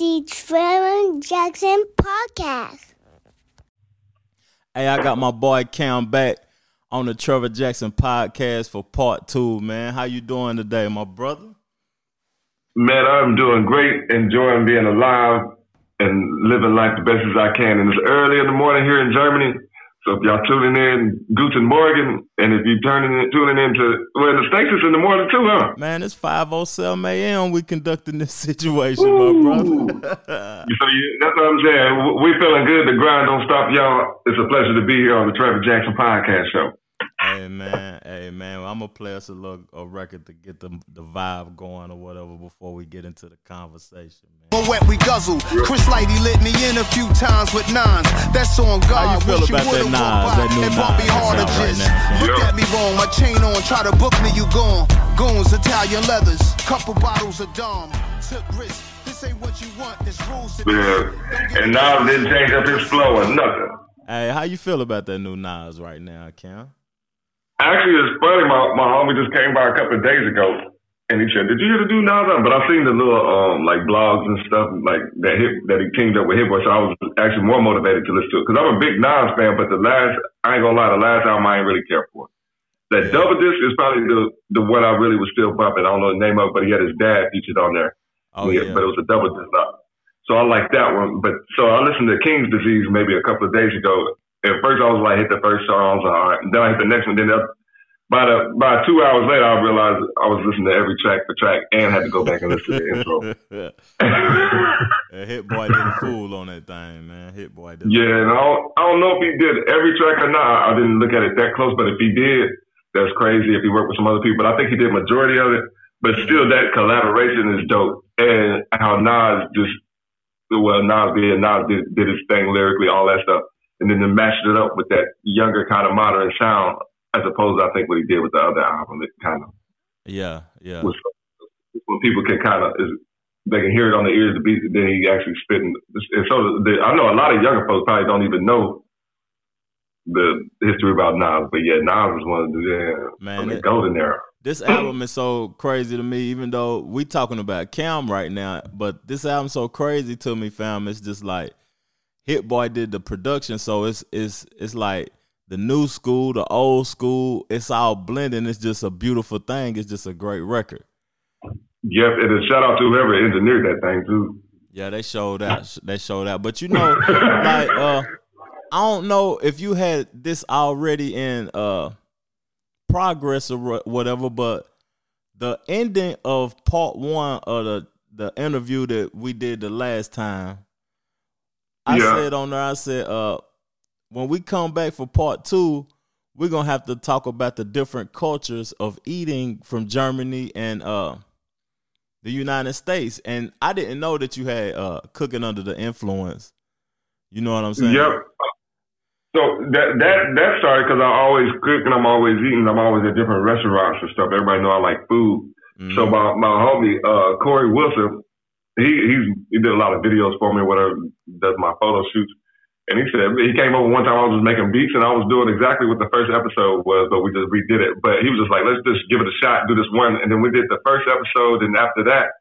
the Trevor Jackson podcast. Hey, I got my boy Cam back on the Trevor Jackson podcast for part two, man. How you doing today, my brother? Man, I'm doing great, enjoying being alive and living life the best as I can. And it's early in the morning here in Germany. So if y'all tuning in, Guten Morgen, and if you turning in, tuning into well, the States is in the morning too, huh? Man, it's five oh seven a.m. We conducting this situation, Ooh. my brother. so you, that's what I'm saying. We feeling good. The grind don't stop, y'all. It's a pleasure to be here on the Trevor Jackson Podcast Show. Hey man, hey man, I'm gonna play us a little a record to get the the vibe going or whatever before we get into the conversation. Man. wet we guzzle. Chris Lighty lit me in a few times with nines. That's on God. How you feel about that nines? That new nines hard right now. Look at me wrong, my chain on. Try to book me, you gone. Goons, Italian leathers, couple bottles of Dom. Took risks. This ain't what you want. This rules. Yeah. And now didn't change up his flow or nothing. Hey, how you feel about that new Nas right now, Cam? Actually, it's funny. My my homie just came by a couple of days ago, and he said, "Did you hear the dude Nas?" But I've seen the little um like blogs and stuff like that hit that he teamed up with Hit Boy, so I was actually more motivated to listen to it because I'm a big Nas fan. But the last, I ain't gonna lie, the last album I ain't really care for. That double disc is probably the the one I really was still bumping. I don't know the name of, it, but he had his dad featured on there. Oh yeah. But it was a double disc. Album. So I like that one. But so I listened to King's Disease maybe a couple of days ago. At first I was like hit the first song, all right. And then I hit the next one. Then the, by the by two hours later, I realized I was listening to every track for track and had to go back and listen to the intro. Hit boy did a fool on that thing, man. Hit boy did. Yeah, and I don't, I don't know if he did every track or not. I didn't look at it that close, but if he did, that's crazy. If he worked with some other people, but I think he did majority of it. But still, that collaboration is dope, and how Nas just well, Nas being Nas did, did his thing lyrically, all that stuff, and then they matched it up with that younger kind of modern sound as opposed to I think what he did with the other album. It kind of yeah, yeah. Was, when people can kind of they can hear it on the ears, of the beat, then he actually spitting. And so the, I know a lot of younger folks probably don't even know the history about Nas, but yeah, Nas was one of the yeah, Man, the golden era. This album is so crazy to me, even though we talking about Cam right now, but this album's so crazy to me, fam. It's just like Hit Boy did the production, so it's it's it's like the new school, the old school, it's all blending. It's just a beautiful thing. It's just a great record. Yep, and a shout out to whoever engineered that thing too. Yeah, they showed out. They showed out. But you know, like uh I don't know if you had this already in uh progress or whatever, but the ending of part one of the the interview that we did the last time, I yeah. said on there, I said, uh, when we come back for part two, we're gonna have to talk about the different cultures of eating from Germany and uh, the United States. And I didn't know that you had uh, cooking under the influence. You know what I'm saying? Yep. So that that that started because I always cook and I'm always eating. I'm always at different restaurants and stuff. Everybody know I like food. Mm-hmm. So my my homie uh, Corey Wilson, he he's he did a lot of videos for me. Whatever does my photo shoots. And he said he came over one time. I was just making beats, and I was doing exactly what the first episode was, but we just redid it. But he was just like, "Let's just give it a shot, do this one." And then we did the first episode, and after that,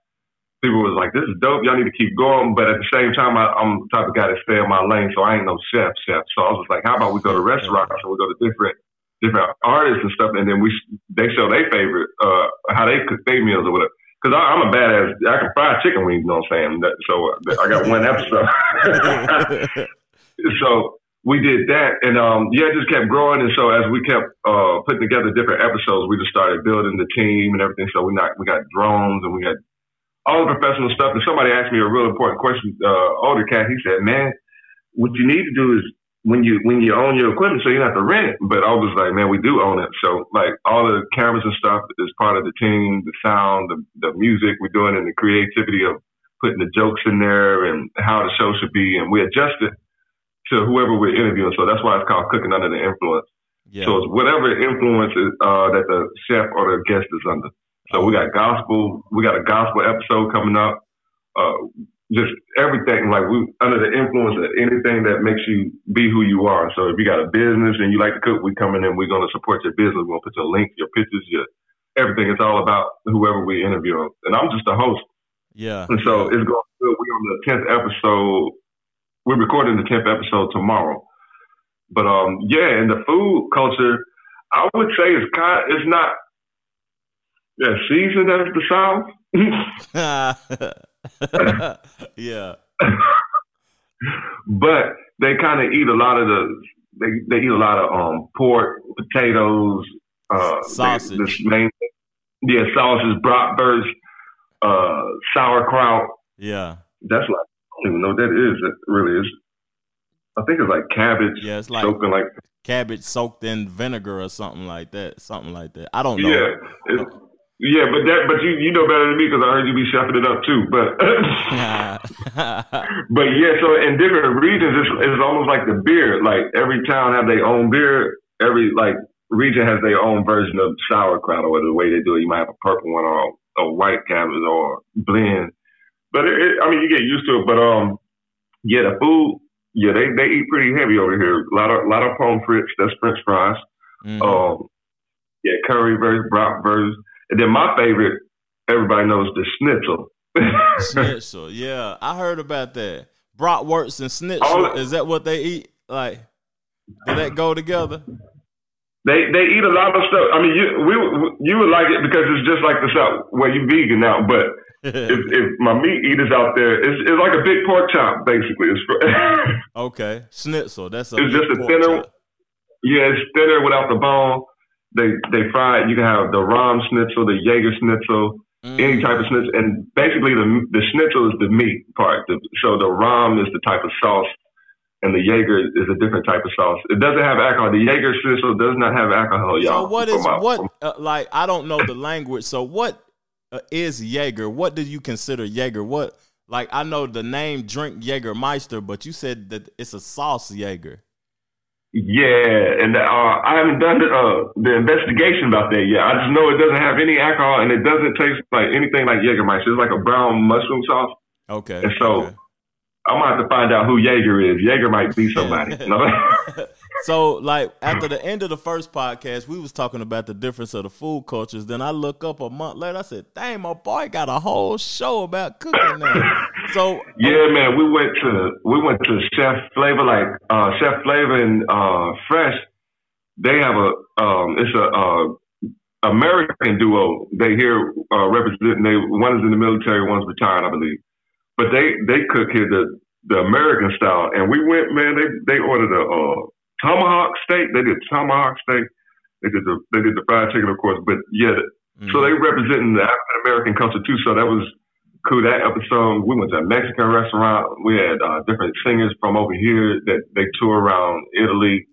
people was like, "This is dope. Y'all need to keep going." But at the same time, I, I'm the type of guy that stay in my lane, so I ain't no chef, chef. So I was just like, "How about we go to restaurants and we go to different different artists and stuff, and then we they show their favorite uh how they cook their meals or whatever." Cause I, I'm a badass. I can fry chicken wings. You know what I'm saying? So uh, I got one episode. so we did that, and um, yeah, it just kept growing. And so as we kept uh, putting together different episodes, we just started building the team and everything. So we not we got drones and we got all the professional stuff. And somebody asked me a real important question. Uh, older cat, he said, "Man, what you need to do is when you when you own your equipment, so you don't have to rent it." But I was like, "Man, we do own it." So like all the cameras and stuff is part of the team, the sound, the, the music we're doing, and the creativity of putting the jokes in there and how the show should be, and we adjust it to whoever we're interviewing. So that's why it's called cooking under the influence. Yeah. So it's whatever influence is, uh, that the chef or the guest is under. So we got gospel, we got a gospel episode coming up. Uh, just everything like we under the influence of anything that makes you be who you are. So if you got a business and you like to cook, we come in and we're gonna support your business. We're gonna put your link, your pictures, your everything. It's all about whoever we interview. And I'm just a host. Yeah. And so it's going good. we on the tenth episode. We're recording the tenth episode tomorrow. But um, yeah, in the food culture, I would say it's kind. It's not. Yeah, seasoned as the South. yeah. but they kind of eat a lot of the. They they eat a lot of um pork, potatoes, uh, Sausage. They, this main, yeah, sausage, bratwurst, uh, sauerkraut. Yeah. That's like don't even know what that is. It really is. I think it's like cabbage. Yeah, it's like soaking like cabbage soaked in vinegar or something like that. Something like that. I don't know. yeah, yeah. But that but you you know better than me because I heard you be chefing it up too. But but yeah, so in different regions, it's it's almost like the beer. Like every town have their own beer. Every like region has their own version of sauerkraut or the way they do it. You might have a purple one or a white cabbage or blend. But it, it, I mean, you get used to it. But um, yeah, the food, yeah, they they eat pretty heavy over here. A lot of lot of pommes frites. That's French fries. Mhm. Um, yeah, currywurst, bratwurst, and then my favorite, everybody knows the schnitzel. Schnitzel. Yeah, I heard about that. Bratwurst and schnitzel. Is that what they eat? Like, do that go together? They they eat a lot of stuff. I mean, you we you would like it because it's just like the South where you vegan now. But if, if my meat eaters out there, it's, it's like a big pork chop basically. It's okay, schnitzel. That's a It's just a thinner- chop. yeah, it's thinner without the bone. They they fry it. You can have the Rahm schnitzel, the Jaeger schnitzel, any Mm. type of schnitzel, and basically the the schnitzel is the meat part. The, so the Rahm is the type of sauce, and the Jaeger is a different type of sauce. It doesn't have alcohol. The Jaeger schnitzel does not have alcohol, y'all. So what is my- what? Uh, like I don't know the language. So what uh, is Jaeger? What do you consider Jaeger? What like I know the name drink Jaegermeister, but you said that it's a sauce Jaeger. Yeah, and uh, I haven't done the, uh, the investigation about that yet. I just know it doesn't have any alcohol and it doesn't taste like anything like Jägermeister. It's like a brown mushroom sauce. Okay. And so- okay. I'm gonna have to find out who Jaeger is. Jaeger might be somebody. so like after the end of the first podcast, we was talking about the difference of the food cultures. Then I look up a month later, I said, "Dang, my boy got a whole show about cooking now." So yeah, man, we went to we went to Chef Flavor, like uh, Chef Flavor and uh, Fresh. They have a um, it's a uh, American duo. They here uh, representing. They one is in the military, one's retired, I believe. But they they cook here the the American style, and we went, man. They they ordered a uh, tomahawk steak. They did tomahawk steak. They did the they did the fried chicken, of course. But yeah, mm, so they representing the African American culture too. So that was cool. That episode, we went to a Mexican restaurant. We had uh, different singers from over here that they tour around Italy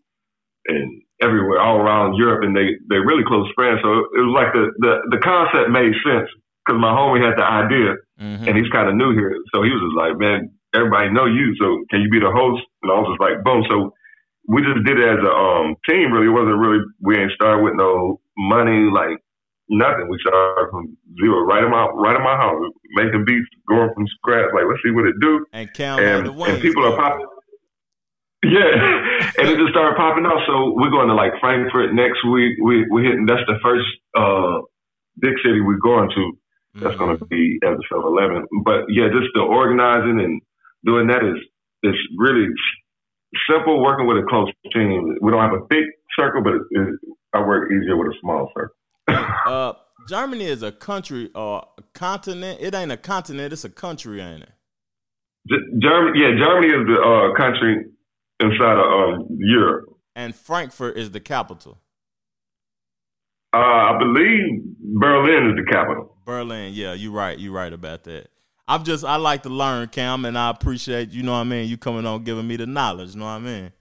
and everywhere, all around Europe, and they they really close friends. So it was like the the the concept made sense because my homie had the idea, mhm. and he's kind of new here. So he was just like, man, everybody know you, so can you be the host? And I was just like, boom. So we just did it as a um, team. Really, it wasn't really. We ain't started with no money, like nothing. We started from zero, right in my right in my house, making beats, going from scratch. Like, let's see what it do. and count And, and people are popping. Yeah, and it just started popping off. So we're going to like Frankfurt next week. We we hitting. That's the first uh, big city we're going to. That's Mhm. going to be episode 11. But yeah, just the organizing and doing that is is really simple. Working with a close team. We don't have a big circle, but it, it, I work easier with a small circle. Uh, Germany is a country or a continent. It ain't a continent. It's a country, ain't it? G- Germany, yeah, Germany is the uh, country inside of um, Europe. And Frankfurt is the capital. Uh, I believe Berlin is the capital. Berlin. Yeah, you're right. You're right about that. I'm just I like to learn, Cam, and I appreciate you know what I mean. You coming on giving me the knowledge. You know what I mean?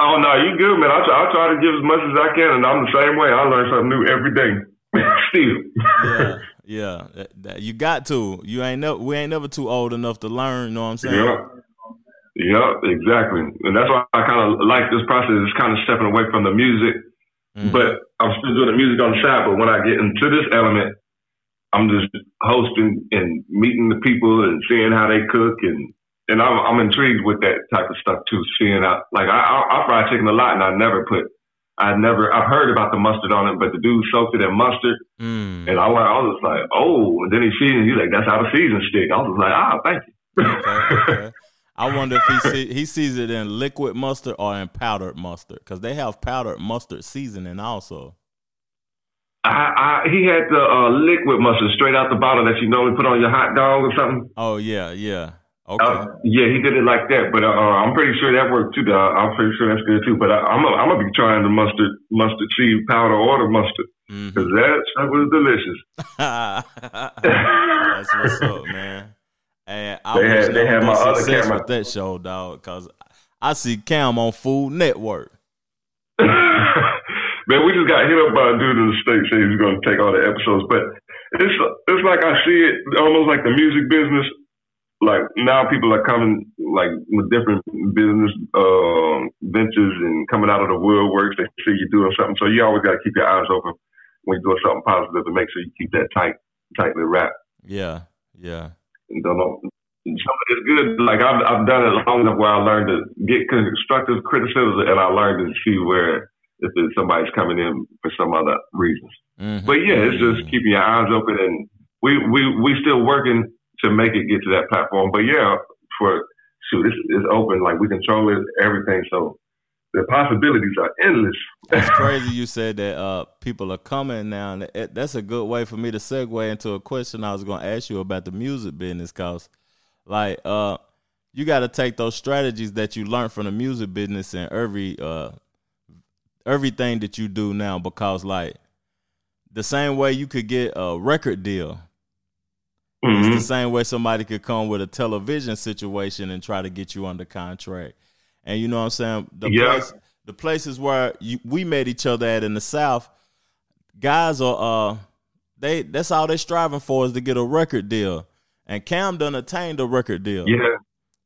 Oh no, you good, man. I try, I try to give as much as I can, and I'm the same way. I learn something new every day. Still. Yeah, yeah. That- you got to. You ain't never. We ain't never too old enough to learn. You know what I'm saying? Yeah. Yeah, exactly. And that's why I kind of like this process. It's kind of stepping away from the music, Mhm. but I'm still doing the music on the side. But when I get into this element, I'm just hosting and meeting the people and seeing how they cook and and I'm I'm intrigued with that type of stuff too. Seeing out like I I, I fry chicken a lot and I never put I never I've heard about the mustard on it, but the dude soaked it in mustard Mm. and I, I was like, oh, and then he seasoned. He's like, that's how the season stick. I was like, ah, thank you. Okay, okay. I wonder if he see, he sees it in liquid mustard or in powdered mustard because they have powdered mustard seasoning also. I, I, he had the uh, liquid mustard straight out the bottle that you normally put on your hot dog or something. Oh yeah, yeah. Okay. Uh, yeah, he did it like that, but uh, I'm pretty sure that worked too. Dog. I'm pretty sure that's good too. But I, I'm I'm gonna be trying the mustard mustard cheese powder or the mustard because mm-hmm. that that was delicious. that's what's up, man. And I they had, they had my other camera with that show, dog, because I see Cam on Food Network. Man, we just got hit up by a dude in the state saying he's going to take all the episodes, but it's it's like I see it almost like the music business like now people are coming like with different business uh, ventures and coming out of the woodworks. They see you doing something, so you always got to keep your eyes open when you're doing something positive to make sure you keep that tight, tightly wrapped. Yeah, yeah. And don't know. Some of it's good. Like I've I've done it long enough where I learned to get constructive criticism, and I learned to see where if somebody's coming in for some other reasons. Mm-hmm. But yeah, it's just keeping your eyes open, and we we we still working to make it get to that platform. But yeah, for shoot, it's, it's open. Like we control it, everything. So the possibilities are endless. It's crazy you said that uh, people are coming now. And that's a good way for me to segue into a question I was going to ask you about the music business. Cause like uh, you got to take those strategies that you learned from the music business and every uh, everything that you do now. Because like the same way you could get a record deal Mm-hmm. It's the same way somebody could come with a television situation and try to get you under contract. And you know what I'm saying? The yeah. place, the places where you, we met each other at in the South, guys are uh they that's all they're striving for is to get a record deal. And Cam done attained a record deal. Yeah.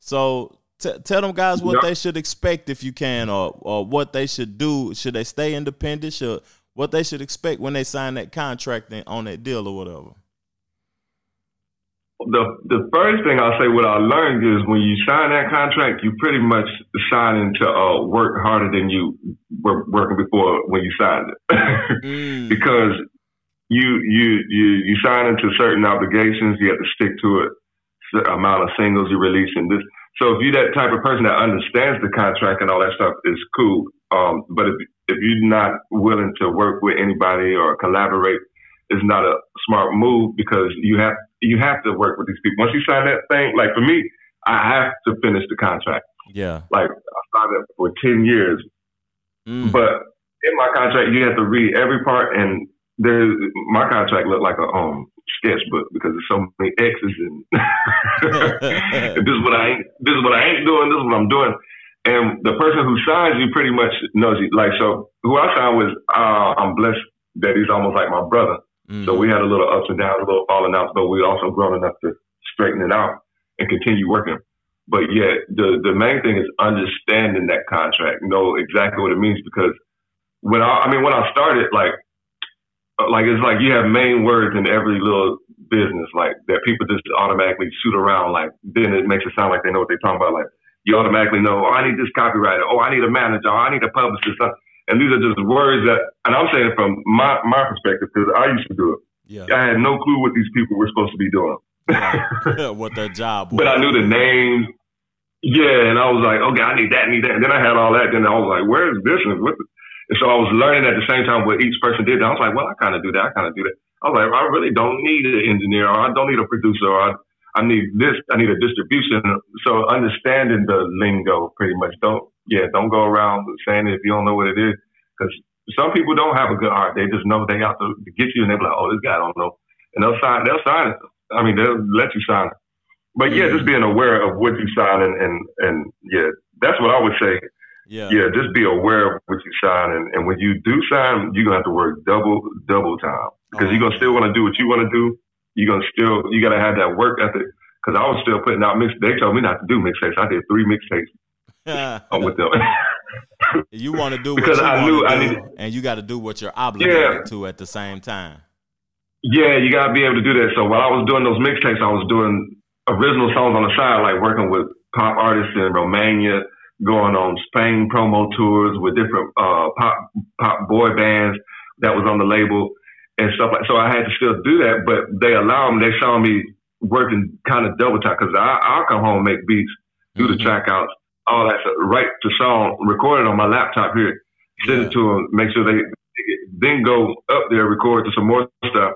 So t- tell them guys what yeah. they should expect if you can, or or what they should do. Should they stay independent? Should what they should expect when they sign that contract on that deal or whatever the the first thing I'll say what I learned is when you sign that contract, you pretty much signing to uh, work harder than you were working before when you signed it, mm. because you you you you sign into certain obligations. You have to stick to it. Amount of singles you release and this. So if you're that type of person that understands the contract and all that stuff, is cool. Um, but if if you're not willing to work with anybody or collaborate is not a smart move because you have you have to work with these people. Once you sign that thing, like for me, I have to finish the contract. Yeah. Like I signed it for ten years, mm. but in my contract you have to read every part, and there my contract looked like a um sketchbook because there's so many X's and, this is what I ain't this is what I ain't doing. This is what I'm doing. And the person who signs you pretty much knows you. Like so, who I signed was uh, I'm blessed that he's almost like my brother. Mm-hmm. So we had a little ups and downs, a little falling outs, but we also grown enough to straighten it out and continue working. But yeah, the the main thing is understanding that contract, know exactly what it means because when I I mean when I started like Uh, like it's like you have main words in every little business like that people just automatically shoot around like then it makes it sound like they know what they're talking about like you automatically know oh I need this copywriter oh I need a manager oh I need a publicist uh, and these are just words that, and I'm saying from my, my perspective, because I used to do it. Yeah. I had no clue what these people were supposed to be doing. yeah, what their job was. But I knew the names. Yeah, and I was like, okay, I need that, need that. And then I had all that. Then I was like, where is this? And, what and so I was learning at the same time what each person did. And I was like, well, I kind of do that. I kind of do that. I was like, I really don't need an engineer or I don't need a producer or I, I need this. I need a distribution. So understanding the lingo pretty much. Don't yeah, don't go around saying it if you don't know what it is. Because some people don't have a good heart. They just know they have to get you and they're like, oh, this guy don't know. And they'll sign, they'll sign it. I mean, they'll let you sign it. But yeah, just being aware of what you sign and, and, and yeah, that's what I would say. Yeah. Yeah, just be aware of what you sign. And, and when you do sign, you're going to have to work double, double time because oh. you're going to still want to do what you want to do. You're going to still, you got to have that work ethic. Cause I was still putting out mix. They told me not to do mixtapes. I did three mixtapes with them. you want to do what because you I knew I needed, and you got to do what you're obligated yeah. to at the same time. Yeah, you got to be able to do that. So while I was doing those mixtapes, I was doing original songs on the side, like working with pop artists in Romania, going on Spain promo tours with different uh, pop pop boy bands that was on the label and stuff like. So I had to still do that, but they allowed me. They saw me working kind of double time because I'll come home make beats, do Mm-hmm. the track outs, all that stuff, write the song, record it on my laptop here, send Yeah. it to them, make sure they, then go up there, record to some more stuff,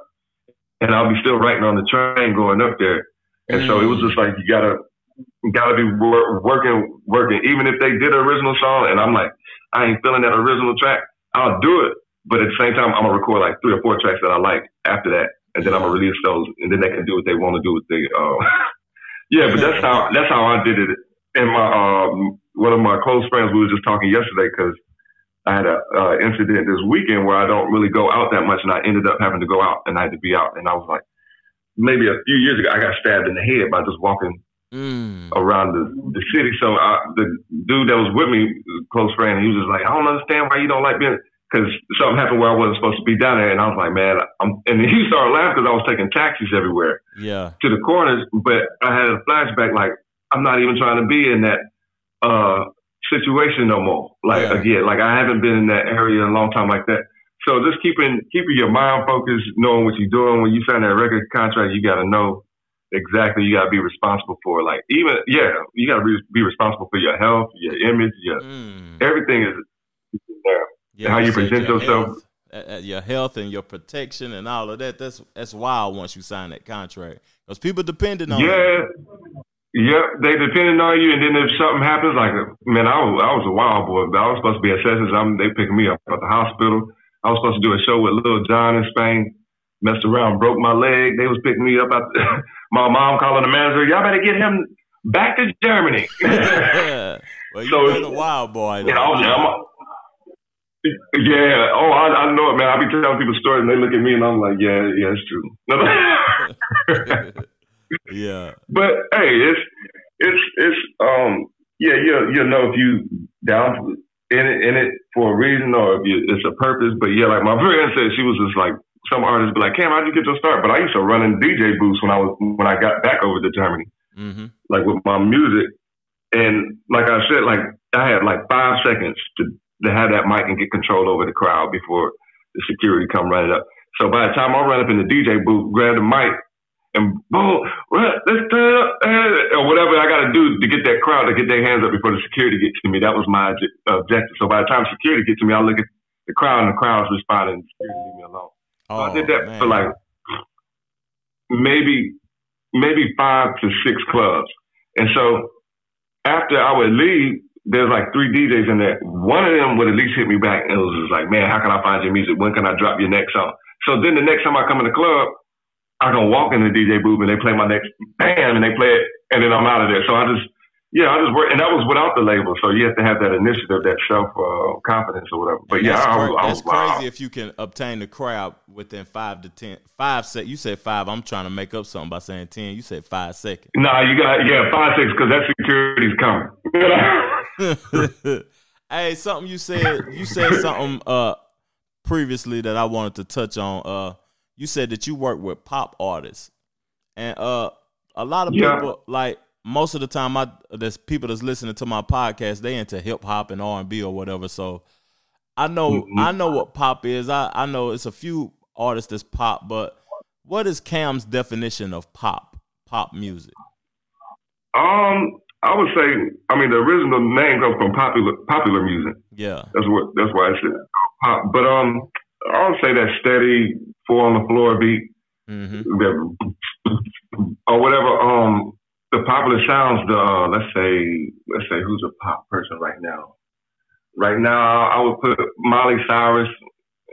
and I'll be still writing on the train going up there. And so it was just like you gotta gotta be wor- working working. Even if they did an original song, and I'm like, I ain't feeling that original track, I'll do it. But at the same time, I'm gonna record like three or four tracks that I like after that, and then I'm gonna release those, and then they can do what they want to do with the. Uh, yeah, but that's how that's how I did it. And my um, one of my close friends, we were just talking yesterday because I had a uh, incident this weekend where I don't really go out that much, and I ended up having to go out, and I had to be out, and I was like, maybe a few years ago, I got stabbed in the head by just walking Mm. around the the city. So I, the dude that was with me, close friend, he was just like, I don't understand why you don't like being, because something happened where I wasn't supposed to be down there, and I was like, man, I'm, and he started laughing because I was taking taxis everywhere Yeah. to the corners, but I had a flashback like I'm not even trying to be in that uh situation no more. Like Yeah. again, like I haven't been in that area in a long time like that. So just keeping keeping your mind focused, knowing what you're doing when you sign that record contract, you got to know exactly you got to be responsible for. Like even yeah, you got to be, be responsible for your health, your image, your Mm. everything is there. Yeah, how you present your yourself. health, uh, uh, your health and your protection and all of that. That's that's wild once you sign that contract because people depending on. Yeah. Yep, they depending on you, and then if something happens, like man, I was I was a wild boy. But I was supposed to be at Sessions. I'm they picking me up at the hospital. I was supposed to do a show with Lil Jon in Spain. Messed around, broke my leg. They was picking me up. Out my mom calling the manager. Y'all better get him back to Germany. Yeah. well, you So- been a wild boy. Yeah, I'm, I'm, yeah. Oh, I, I know it, man. I be telling people stories, and they look at me, and I'm like, yeah, yeah, it's true. yeah. But hey, it's it's it's um yeah you you know if you down in it in it for a reason or if you, it's a purpose. But yeah, like my friend said, she was just like some artists be like, Cam, how'd you get your start? But I used to run in DJ booths when I was when I got back over to Germany, hmm like with my music. And like I said, like I had like five seconds to to have that mic and get control over the crowd before the security come running up. So by the time I run up in the DJ booth, grab the mic, and boom, run, let's turn up, or whatever I got to do to get that crowd to get their hands up before the security gets to me. That was my objective. So by the time security gets to me, I look at the crowd and the crowd's responding. Security leave me alone. So Oh, I did that man. for like maybe maybe five to six clubs, and so after I would leave, there's like three DJs in there. One of them would at least hit me back and it was just like, man, how can I find your music? When can I drop your next song? So then the next time I come in the club, I can walk in the DJ booth and they play my next bam and they play it and then I'm out of there. So I just, yeah, I just work and that was without the label. So you have to have that initiative, that self uh, confidence or whatever. But And yeah, that's, I, cra- was- I that's crazy if you can obtain the crowd within five to ten, five Five sec. You said five. I'm trying to make up something by saying ten. You said five seconds. Nah, you got yeah five seconds because that security's coming. hey, something you said. You said something uh previously that I wanted to touch on. Uh, you said that you work with pop artists, and uh, a lot of Yeah. people like most of the time. I there's people that's listening to my podcast. They into hip hop and R and B or whatever. So I know Mhm. I know what pop is. I I know it's a few artists that's pop, but what is Cam's definition of pop? Pop music. um, I would say, I mean, the original name comes from popular popular music. Yeah. That's what that's why I said pop. But um, I would say that steady four on the floor beat, hmm or whatever. Um, the popular sounds. The uh, let's say let's say who's a pop person right now. Right now, I would put Miley Cyrus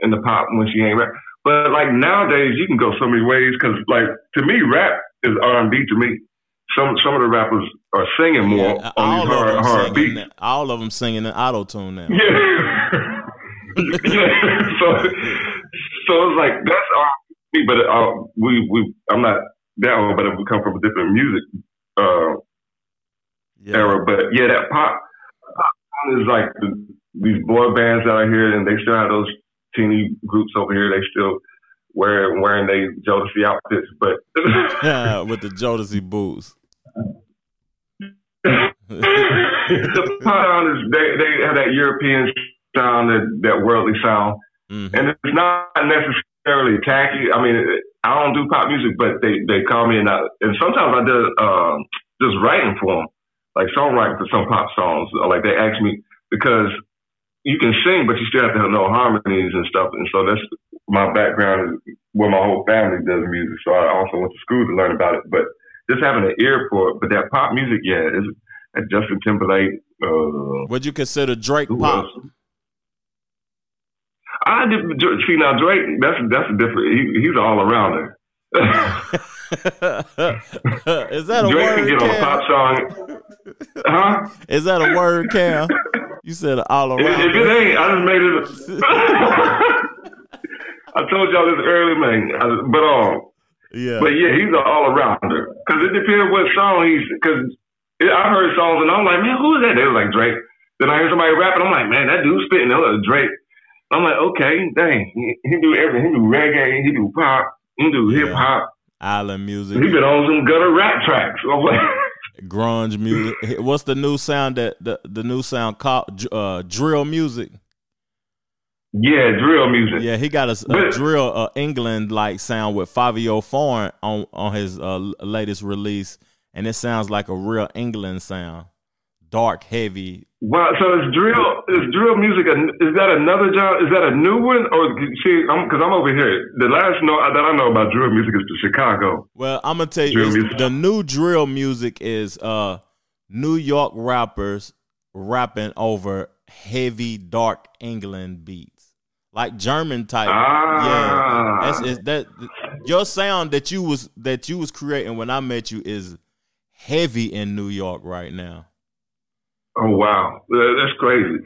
in the pop when she ain't rap. But like nowadays, you can go so many ways because like to me, rap is R and B to me. Some some of the rappers are singing more Yeah, on all these of hard them hard beats. All of them singing in auto tune now. Yeah. yeah. So, so it's like that's our but uh, we we I'm not that one, but if we come from a different music uh, Yeah. era. But yeah, that pop, pop is like the, these boy bands that out here, and they still have those teeny groups over here. They still wear wearing they Jodeci outfits, but with the Jodeci boots. the pop is they they have that European sound, that that worldly sound. Mhm. and it's not necessarily tacky. I mean, I don't do pop music, but they they call me and I, and sometimes I do um, just writing for them, like songwriting for some pop songs. Like they ask me because you can sing, but you still have to know harmonies and stuff. And so that's my background is where my whole family does music. So I also went to school to learn about it. But just having an ear for it. But that pop music, yeah, is Justin Timberlake. Uh, Would you consider Drake pop? else? I did, see now Drake. That's that's a different. He, he's all arounder. Is that a Drake can word, get on a pop song, huh? Is that a word, Cam? You said all around. If, if it ain't, I just made it. I told y'all this early, man. But um, Yeah. but yeah, he's an all arounder. Cause it depends what song he's. Cause I heard songs and I'm like, man, who is that? They was like Drake. Then I hear somebody rapping. I'm like, man, that dude's spitting. That was Drake. I'm like, okay, dang, he, he do everything. He do reggae. He do pop. He do Yeah. hip hop. Island music. He been on some gutter rap tracks. I'm like, grunge music. What's the new sound that the, the new sound called uh, drill music? yeah, drill music. Yeah, he got a, a But- drill uh, England like sound with Fivio Foreign on on his uh, latest release, and it sounds like a real England sound, dark, heavy. Wow, so is drill is drill music? A, is that another genre? Is that a new one? Or see, because I'm, over here. The last know that I know about drill music is the Chicago. Well, I'm gonna tell you, Drill it's- music. the new drill music is uh New York rappers rapping over heavy, dark England beats, like German type. Ah. Yeah, that's is that your sound that you was that you was creating when I met you is heavy in New York right now. Oh wow, Uh, that's crazy.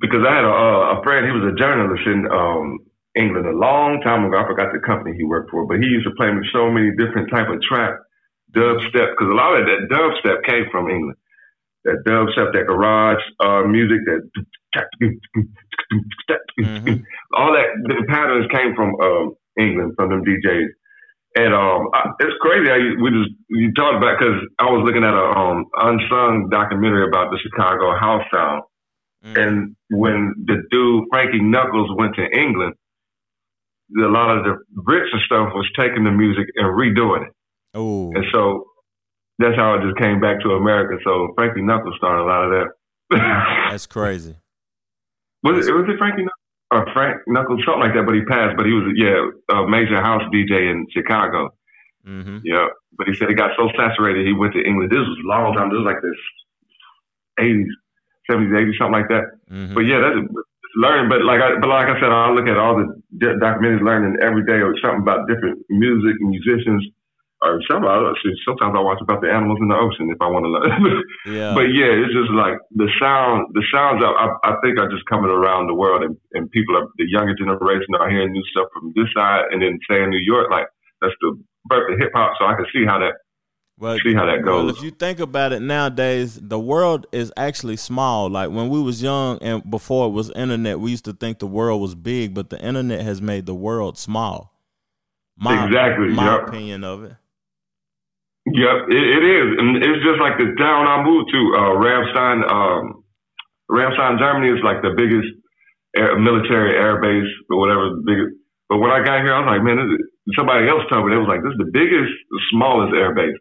Because I had a, uh, a friend. He was a journalist in um, England a long time ago. I forgot the company he worked for, but he used to play me so many different type of trap, dubstep. Because a lot of that dubstep came from England. That dubstep, that garage uh, music, that Mhm. all that the patterns came from um, England from them DJs. And um, I, it's crazy how you, we just you talked about because I was looking at a um, unsung documentary about the Chicago house sound, Mm. and when the dude Frankie Knuckles went to England, a lot of the Brits and stuff was taking the music and redoing it, Oh, and so that's how it just came back to America. So Frankie Knuckles started a lot of that. that's crazy. Was it, was it Frankie Knuckles or Frank Knuckles, something like that? But he passed. But he was yeah a major house DJ in Chicago. hmm Yeah, but he said he got so saturated he went to England. This was a long time. This was like this eighties, seventies, eighties, something like that. hmm But yeah, that's learning. But like I, but like I said, I look at all the documentaries, learning every day or something about different music and musicians. Or some, I, sometimes I watch about the animals in the ocean if I want to learn. Yeah, But yeah, it's just like the sound, the sounds I, I, I think are just coming around the world and, and people are, the younger generation are hearing new stuff from this side and then say in New York, like that's the birth of hip hop. So I can see how that, Well, see how that well, goes. if you think about it nowadays, the world is actually small. Like when we was young and before it was internet, we used to think the world was big, but the internet has made the world small. My, Exactly, My yep. opinion of it. Yep, it, it is. And it's just like the town I moved to, uh, Ramstein, um, Ramstein, Germany is like the biggest air, military air base or whatever. the Biggest. But when I got here, I was like, man, somebody else told me, they was like, this is the biggest, the smallest air base.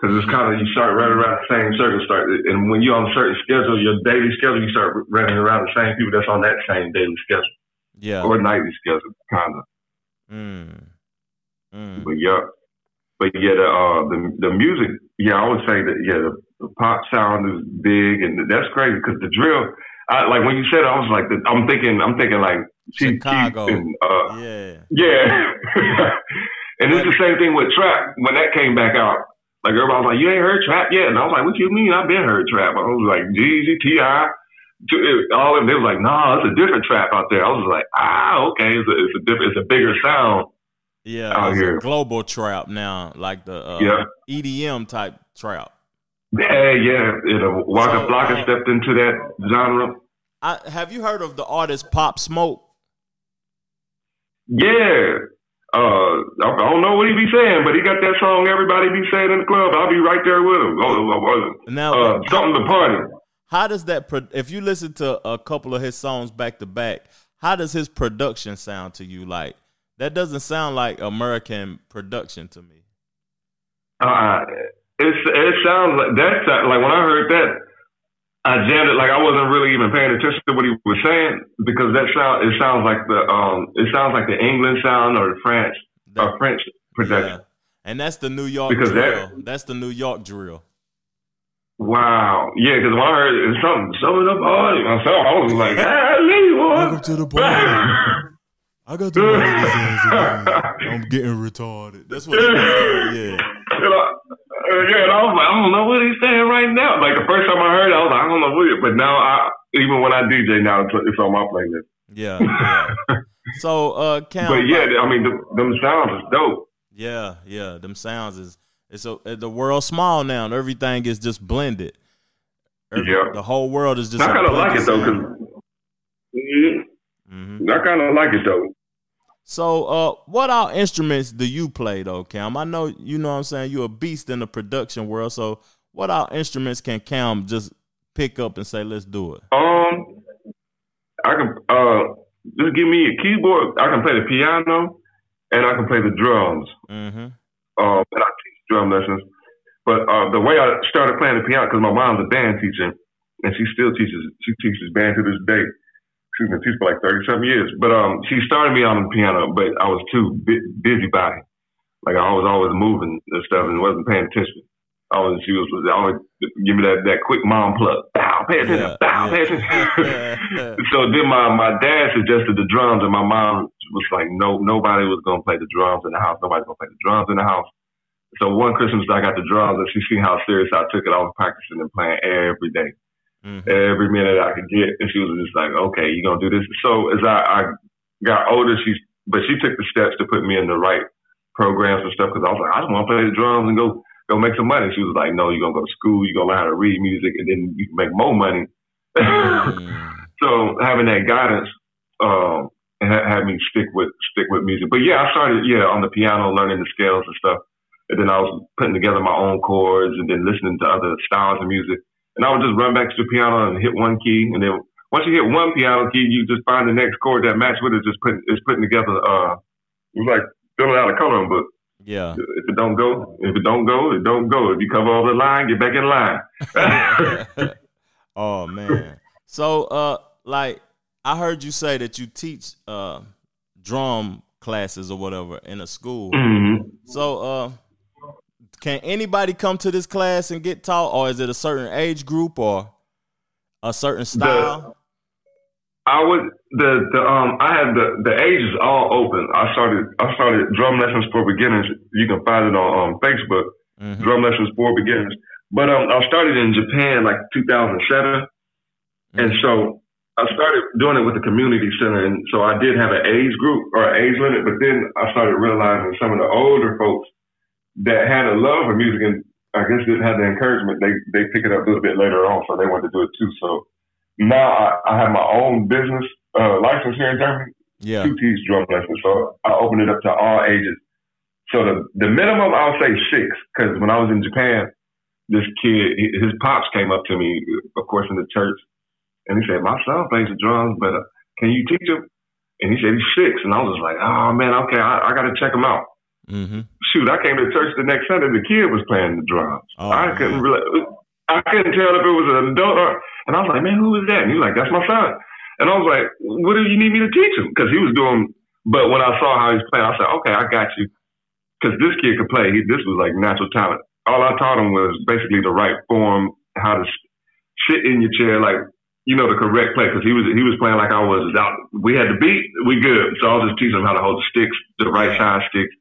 Cause it's kind of, you start running around the same circle start. And when you're on a certain schedule, your daily schedule, you start running around the same people that's on that same daily schedule Yeah. or nightly schedule, kind of. Mm. Mm. But yeah, but yeah, the uh, the the music, yeah, I would say that yeah, the, the pop sound is big, and that's crazy because the drill, I like when you said, it, I was like, the, I'm thinking, I'm thinking like Chief Chicago. and uh, Yeah. yeah, and it's the same thing with trap when that came back out. Like everybody was like, you ain't heard trap yet, and I was like, what you mean? I've been heard trap. I was like, Jeezy, T.I., all of them. They was like, nah, it's a different trap out there. I was like, ah, okay, it's a, it's a different, it's a bigger sound. Yeah. Out it's here. a global trap now, like the uh, Yeah. EDM type trap. Yeah, yeah. You know, Waka So, Flocka stepped into that genre. I, have you heard of the artist Pop Smoke? Yeah. Uh, I I don't know what he be saying, but he got that song everybody be saying in the club. I'll be right there with him. Oh, oh, oh, Now, Uh, something to party. how does that? Pro- if you listen to a couple of his songs back to back, how does his production sound to you? Like, That doesn't sound like American production to me. Uh, it's it sounds like that. Like when I heard that, I jammed it. Like I wasn't really even paying attention to what he was saying because that sound. It sounds like the um. It sounds like the England sound or the French or French production. Yeah. And that's the New York Because drill. that- that's the New York drill. Wow. Yeah, because when I heard it, something summing up all myself, I was like, "Hey, boy." to the I got the I'm getting retarded. That's what is. Yeah. You know, yeah, and I was like, I don't know what he's saying right now. Like the first time I heard it, I was like, I don't know what it But now, I even when I DJ now, it's, on my playlist. Yeah. yeah. So, uh, Cam, But yeah, I mean, the, them sounds is dope. yeah, yeah. Them sounds is it's a the world small now, and everything is just blended. Every- Yeah. The whole world is just. I kind of like it though, because hmm I kind of like it though. So, uh, what all instruments do you play though, Cam? I know you know what I'm saying you're a beast in the production world. So, what all instruments can Cam just pick up and say, "Let's do it"? Um, I can uh just give me a keyboard. I can play the piano, and I can play the drums. Mm-hmm. um, and I teach drum lessons. But uh, the way I started playing the piano, because my mom's a band teacher, and she still teaches. She teaches band to this day. She's been teaching for like thirty something years. But um, she started me on the piano, but I was too bu- busy body. Like I was always moving and stuff, and wasn't paying attention. I was, she was always give me that that quick mom plug. Bow, pay attention. Yeah, bow, pay attention. so then my my dad suggested the drums, and my mom was like, no, nobody was gonna play the drums in the house. Nobody's gonna play the drums in the house. So one Christmas I got the drums, and she seen how serious I took it. I was practicing and playing every day, Mhm. every minute I could get, and she was just like, okay, you're gonna do this. So as I, I got older, she but she took the steps to put me in the right programs and stuff because I was like, I just want to play the drums and go go make some money. She was like, no, you're gonna go to school, you're gonna learn how to read music, and then you can make more money. Mm. so having that guidance um and ha- had me stick with stick with music. But yeah, I started yeah on the piano, learning the scales and stuff, and then I was putting together my own chords and then listening to other styles of music. And I would just run back to the piano and hit one key, and then once you hit one piano key, you just find the next chord that match with it. Just putting it's putting together. Uh, it's like filling out a coloring book. Yeah. If it don't go, if it don't go, it don't go. If you cover all the line, get back in line. oh man. So uh like I heard you say that you teach uh drum classes or whatever in a school. hmm So uh can anybody come to this class and get taught or is it a certain age group or a certain style? I would the the um I had the the ages all open. I started I started drum lessons for beginners. You can find it on um, Facebook. Mhm. Drum lessons for beginners. But um I started in Japan like 2007, and so I started doing it with the community center, and so I did have an age group or an age limit. But then I started realizing some of the older folks that had a love for music and I guess didn't have the encouragement. They they pick it up a little bit later on, so they wanted to do it too. So now I, I have my own business uh, license here in Germany Yeah. to teach drum lessons. So I open it up to all ages. So the the minimum I'll say six, because when I was in Japan, this kid, his pops came up to me, of course, in the church, and he said, "My son plays the drums, but uh, can you teach him?" And he said he's six, and I was like, "Oh man, okay, I, I got to check him out." Mm-hmm. Shoot, I came to church the next Sunday, the kid was playing the drums. Oh, I couldn't really, I couldn't tell if it was an adult or, and I was like, "Man, who is that?" And he was like, "That's my son." And I was like, "What do you need me to teach him?" Because he was doing. But when I saw how he was playing, I said, "Okay, I got you." Because this kid could play. He, this was like natural talent. All I taught him was basically the right form, how to sit in your chair, like you know the correct play. Because he was he was playing like I was. Out. We had the beat, we good. So I was just teaching him how to hold the sticks, the right size sticks,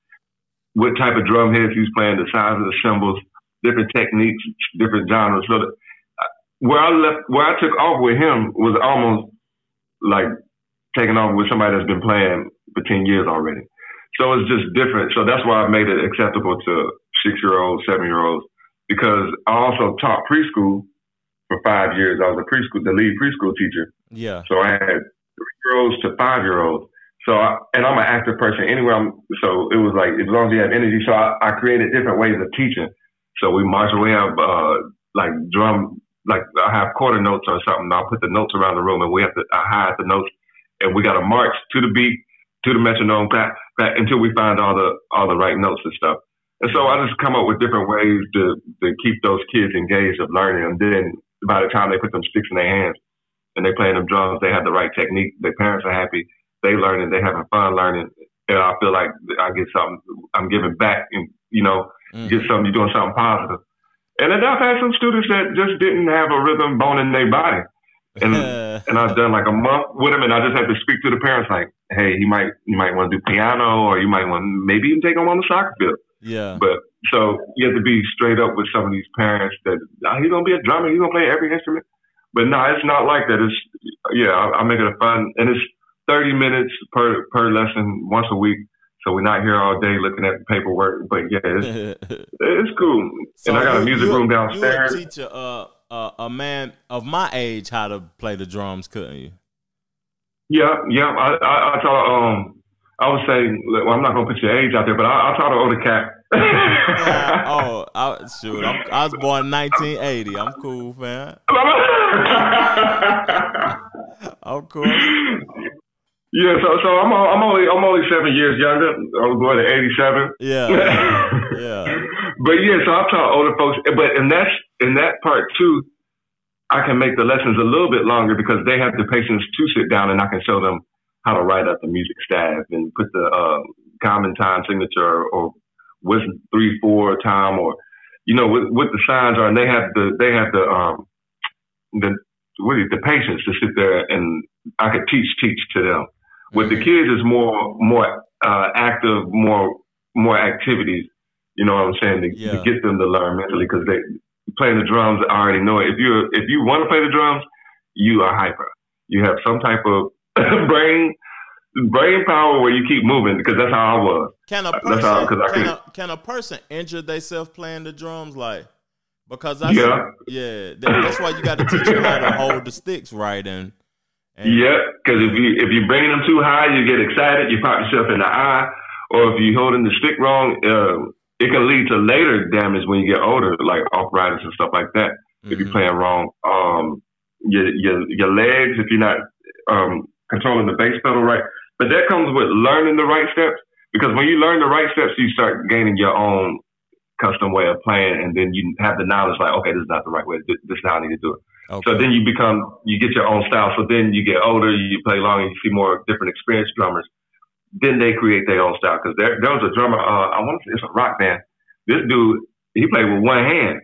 what type of drum heads he was playing, the size of the cymbals, different techniques, different genres. So that, where I left, where I took off with him was almost like taking off with somebody that's been playing for 10 years already. So it's just different. So that's why I made it acceptable to six year olds, seven year olds, because I also taught preschool for five years. I was a preschool, the lead preschool teacher. Yeah. So I had three year olds to five year olds. So, I, and I'm an active person anyway. I'm, so it was like, as long as you have energy. So I, I created different ways of teaching. So we march, we have, uh, like drum, like I have quarter notes or something. I'll put the notes around the room and we have to, I hide the notes and we got to march to the beat, to the metronome clap. until we find all the all the right notes and stuff. And so I just come up with different ways to to keep those kids engaged of learning. And then by the time they put them sticks in their hands and they playing them drums, they have the right technique. Their parents are happy. They learning. They having fun learning. And I feel like I get something. I'm giving back, and you know, mm. get something. You're doing something positive. And then I've had some students that just didn't have a rhythm bone in their body. And and I've done like a month with them, and I just have to speak to the parents like, hey, you might you might want to do piano, or you might want maybe even take them on the soccer field. Yeah. But so you have to be straight up with some of these parents that oh, he's gonna be a drummer, he's gonna play every instrument. But no, it's not like that. It's yeah, I, I make it a fun, and it's 30 minutes per per lesson once a week. So we're not here all day looking at paperwork, but yeah, it's, it's cool. So and I got a music room downstairs. You teach a, uh, uh, a man of my age how to play the drums, couldn't you? Yeah, yeah. I, I, I taught. Um, I would say, well, I'm not gonna put your age out there, but I, I taught an older cat. yeah, oh, I, shoot, I'm, I was born in 1980. I'm cool, man. I'm course. Yeah, so so I'm I'm only I'm only seven years younger. I was born in '87. Yeah, yeah. But yeah, so I'm talking older folks. But in that in that part too, I can make the lessons a little bit longer because they have the patience to sit down and I can show them how to write up the music staff and put the uh, common time signature or with three four time or you know what what the signs are. And they have the they have the um the really the patience to sit there and I could teach teach to them. With the kids, it's more more uh, active, more more activities. You know what I'm saying to, yeah. to get them to learn mentally because they playing the drums. I already know it. If you if you want to play the drums, you are hyper. You have some type of brain brain power where you keep moving because that's how I was. Can a person, how, can, could, a, can a person injure themselves playing the drums like? Because that's yeah, yeah. That's why you got to teach them how to hold the sticks right and and yep, because if you if you bring them too high, you get excited, you pop yourself in the eye, or if you're holding the stick wrong, uh, it can lead to later damage when you get older, like arthritis and stuff like that. Mm-hmm. If you're playing wrong, um, your your your legs, if you're not um, controlling the bass pedal right, but that comes with learning the right steps. Because when you learn the right steps, you start gaining your own custom way of playing, and then you have the knowledge like, okay, this is not the right way. This is how I need to do it. Okay. So then you become, you get your own style. So then you get older, you play longer, you see more different experienced drummers. Then they create their own style. Because there, there was a drummer, uh, I want to say it's a rock band. This dude, he played with one hand.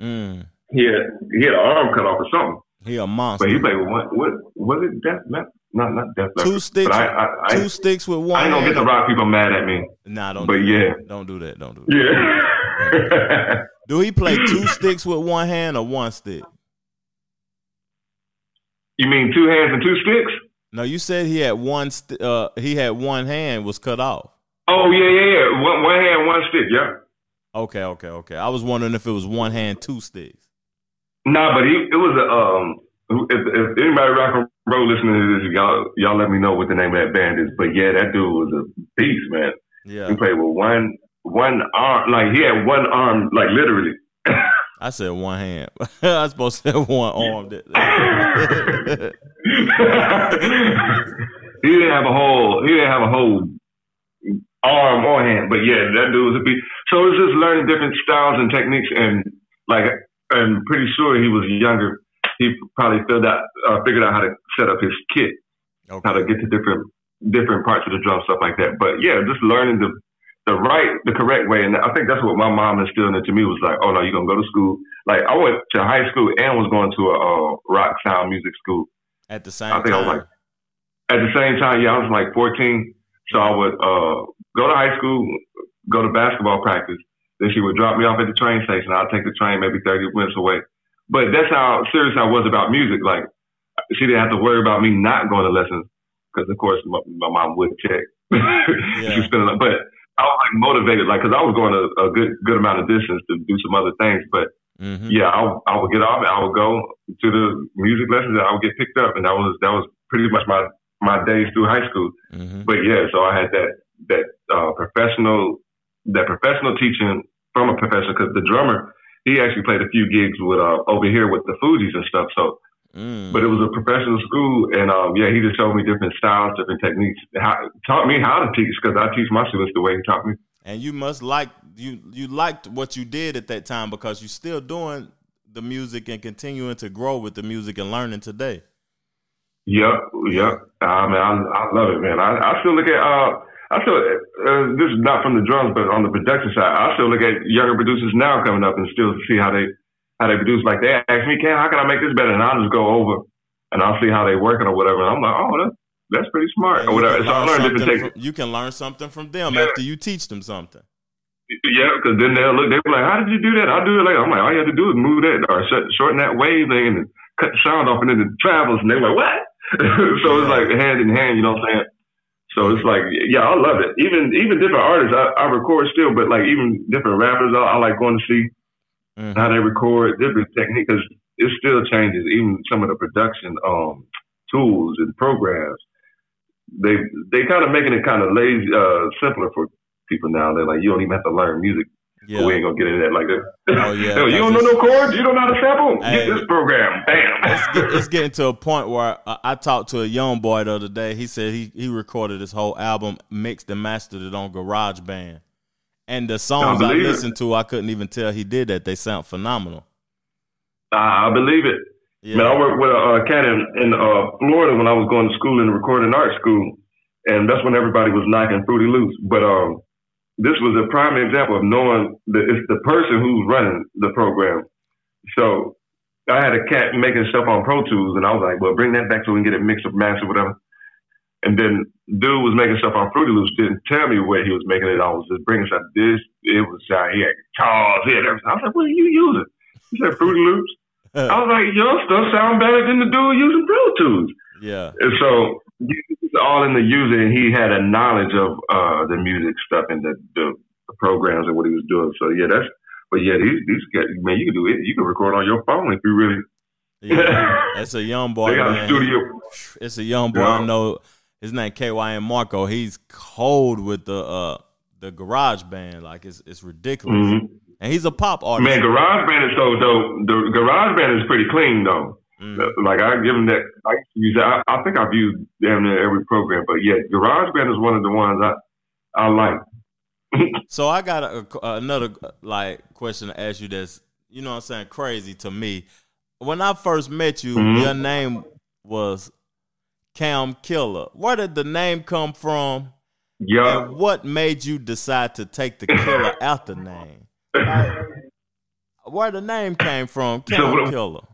Mm. He had, he had an arm cut off or something. He a monster. But he played with one, what, was it Death Not, not Death Two sticks. I, I, two I, sticks with one. I ain't gonna get the rock people mad at me. Nah, don't. But do yeah, that. don't do that. Don't do that. Yeah. do he play two sticks with one hand or one stick? You mean two hands and two sticks? No, you said he had one. St- uh, he had one hand was cut off. Oh yeah, yeah, yeah. One, one hand, one stick. Yeah. Okay, okay, okay. I was wondering if it was one hand, two sticks. Nah, but he, it was a um. If, if anybody rock and roll listening to this, y'all y'all let me know what the name of that band is. But yeah, that dude was a beast, man. Yeah. He played with one one arm, like he had one arm, like literally. I said one hand. I was supposed to have one arm. he didn't have a whole. He didn't have a whole arm or hand. But yeah, that dude was a beast. So it was just learning different styles and techniques, and like, and pretty sure he was younger. He probably figured out uh, figured out how to set up his kit, okay. how to get to different different parts of the drum, stuff like that. But yeah, just learning the the right, the correct way. And I think that's what my mom instilled into me was like, oh no, you're gonna go to school. Like I went to high school and was going to a uh, rock sound music school at the same. I think time. I was like at the same time. Yeah, I was like 14, so I would uh, go to high school, go to basketball practice. Then she would drop me off at the train station. I'd take the train maybe 30 minutes away. But that's how serious I was about music. Like she didn't have to worry about me not going to lessons because of course my, my mom would check. yeah. she spent, but I was like motivated, like, cause I was going a, a good, good amount of distance to do some other things. But mm-hmm. yeah, I, I would get off and I would go to the music lessons and I would get picked up. And that was, that was pretty much my, my days through high school. Mm-hmm. But yeah, so I had that, that, uh, professional, that professional teaching from a professor, cause the drummer, he actually played a few gigs with, uh, over here with the Fugees and stuff. So Mm. but it was a professional school, and um, yeah, he just showed me different styles, different techniques, how, taught me how to teach because I teach my students the way he taught me. and you must like you you liked what you did at that time because you're still doing the music and continuing to grow with the music and learning today. Yep, yep. I mean, I, I love it, man. I, I still look at, uh, I still, uh, this is not from the drums, but on the production side, I still look at younger producers now coming up and still see how they, how they produce. Like they ask me, Cam, how can I make this better? And I'll just go over and I'll see how they're working or whatever. And I'm like, oh, that's, that's pretty smart or whatever. So I learned different techniques. from- you can learn something from them Yeah. after you teach them something. Yeah, because then they'll look, they'll be like, how did you do that? I'll do it like, I'm like, all you have to do is move that or shorten that wave thing and cut the sound off and then it travels. And they're like, what? so it's like hand in hand, you know what I'm saying? So it's like, yeah, I love it. Even even different artists, I, I record still, but like even different rappers, I, I like going to see Mhm. how they record, different techniques, because it still changes. Even some of the production um, tools and programs, they they kind of making it kind of lazy, uh, simpler for people now. They're like, you don't even have to learn music. Yeah. But we ain't gonna get into that like that. Oh, yeah, you don't know no chords. You don't know how to sample. Hey. Get this program. Bam. it's, get, it's getting to a point where I, I talked to a young boy the other day. He said he, he recorded his whole album, mixed and mastered it on GarageBand. And the songs I, it. listened to, I couldn't even tell he did that. They sound phenomenal. I believe it. Yeah. Man, I worked with a, uh cat in, in uh, Florida when I was going to school in the recording arts school, and that's when everybody was knocking Fruity Loops. But um, this was a prime example of knowing that it's the person who's running the program. So I had a cat making stuff on Pro Tools, and I was like, "Well, bring that back so we can get it mixed or mastered, whatever." And then dude was making stuff on Fruity Loops, didn't tell me where he was making it on. Was just bringing stuff. This it was uh, he had guitars, he had everything. I was like, "What are you using?" He said, "Fruity Loops." I was like, "Your stuff sound better than the dude using Pro Tools." yeah. And so it's all in the user, and he had a knowledge of uh, the music stuff and the, the, the programs and what he was doing. So yeah, that's. But yeah, these these guys, man, you can do it. You can record on your phone if you really. yeah. That's a young boy. they got a studio. It's a young boy. I Yeah. know his name KYN Marco. He's cold with the uh the GarageBand. Like it's it's ridiculous. Mhm. And he's a pop artist. Man, GarageBand is so dope. The GarageBand is pretty clean though. Mm. Like I give them that. I use. I, I think I've used damn near every program, but yeah, GarageBand is one of the ones I I like. So I got a, a- another like question to ask you. That's you know what I'm saying crazy to me. When I first met you, Mhm. your name was Cam Killer. Where did the name come from? Yeah. And what made you decide to take the killer out the name? Like, where the name came from, So Cam Killer.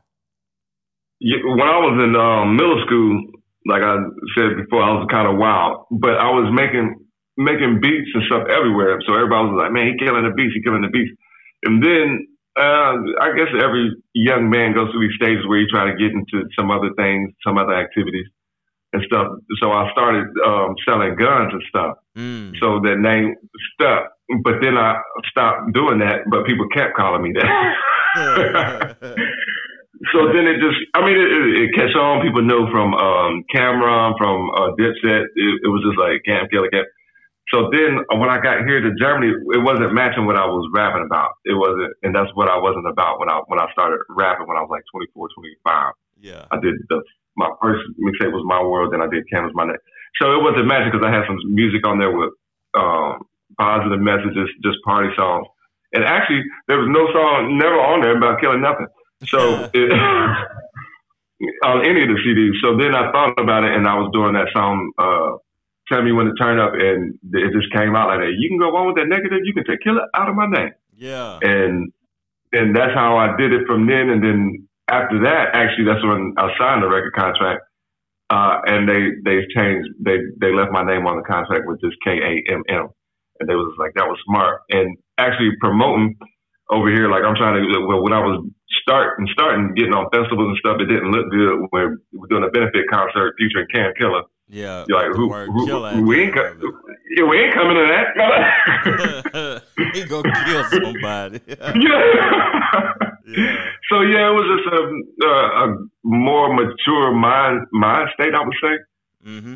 When I was in um, middle school, like I said before, I was kind of wild, but I was making making beats and stuff everywhere. So everybody was like, "Man, he killing the beats, he killing the beats." And then uh, I guess every young man goes through these stages where you try to get into some other things, some other activities and stuff. So I started um, selling guns and stuff. Mm. So that name stuck. But then I stopped doing that, but people kept calling me that. So then it just, I mean, it, it, it catch on. People know from um, Cam'ron, from uh, Dipset. It, it was just like Cam Killer Cam. So then when I got here to Germany, it wasn't matching what I was rapping about. It wasn't, and that's what I wasn't about when I when I started rapping when I was like 24, 25. yeah. I did the my first mixtape was My World, then I did Canvas My Neck. So it wasn't matching because I had some music on there with um, positive messages, just party songs. And actually, there was no song never on there about killing nothing. So it, on any of the CDs. So then I thought about it, and I was doing that song. Uh, Tell me when to turn up, and it just came out like that. You can go on with that negative. You can take kill it out of my name Yeah. and and that's how I did it from then. And then after that, actually, that's when I signed the record contract. Uh, and they they changed they they left my name on the contract with just K A M M, and they was like that was smart. And actually promoting over here, like I'm trying to well when I was starting starting getting on festivals and stuff, it didn't look good when we were doing a benefit concert featuring Cam Killer. Yeah. You're like who, who, who we ain't co- yeah, we ain't coming to that. he gonna kill somebody. yeah. yeah. So yeah, it was just a, a, a more mature mind mind state, I would say, Mm-hmm.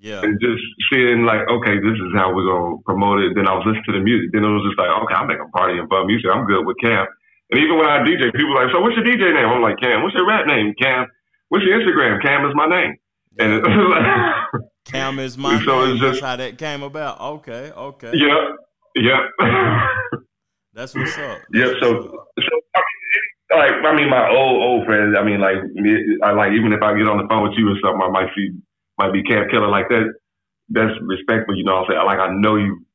Yeah. and just seeing like, okay, this is how we're gonna promote it. Then I was listening to the music. Then it was just like, okay, I'm making party and fun music. I'm good with Cam. And even when I DJ, people were like, so what's your DJ name? I'm like, Cam. What's your rap name, Cam? what's your Instagram? Cam is my name. And it's like, Cam is my So name. it's That's just- how that came about. Okay, okay. yeah, yeah. That's what's up. Yeah, so so I like I mean, my old old friends. I mean, like I like even if I get on the phone with you or something, I might see might be Cam Killer like that. That's respectful, you know what I'm saying? Like I know you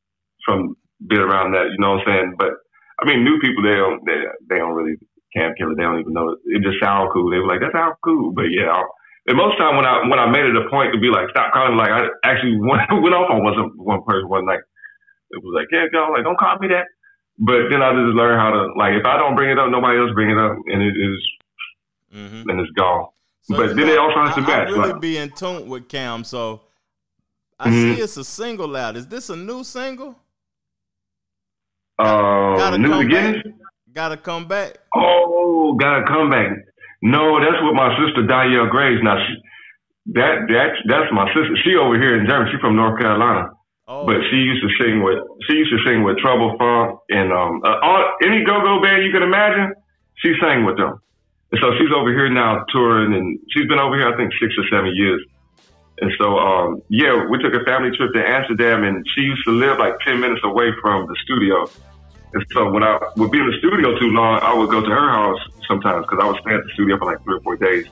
from been around that, you know what I'm saying? But I mean, new people they don't they, they don't really Cam Killer. They don't even know. It just sounds cool. They were like, that sounds cool. But yeah. I, and most time when I when I made it a point to be like stop calling, like I actually went, went off on one one person one night. It was like, yeah, go, like don't call me that. But then I just learned how to like if I don't bring it up, nobody else bring it up, and it is mm-hmm. and it's gone. So, But then know, they also have to I really like- be in tune with Cam. So I Mhm. see it's a single out. Is this a new single? Uh, Gotta New come Beginnings. back. Gotta come back. Oh, gotta come back. No, that's with my sister Danielle Graves. Now she, that that that's my sister. She over here in Germany. She from North Carolina. Oh, But she used to sing with she used to sing with Trouble Funk and um uh, all, any go go band you could imagine. She sang with them, and so she's over here now touring, and she's been over here I think six or seven years. And so um yeah, we took a family trip to Amsterdam, and she used to live like ten minutes away from the studio. And so when I would be in the studio too long, I would go to her house sometimes because I would stay at the studio for like three or four days.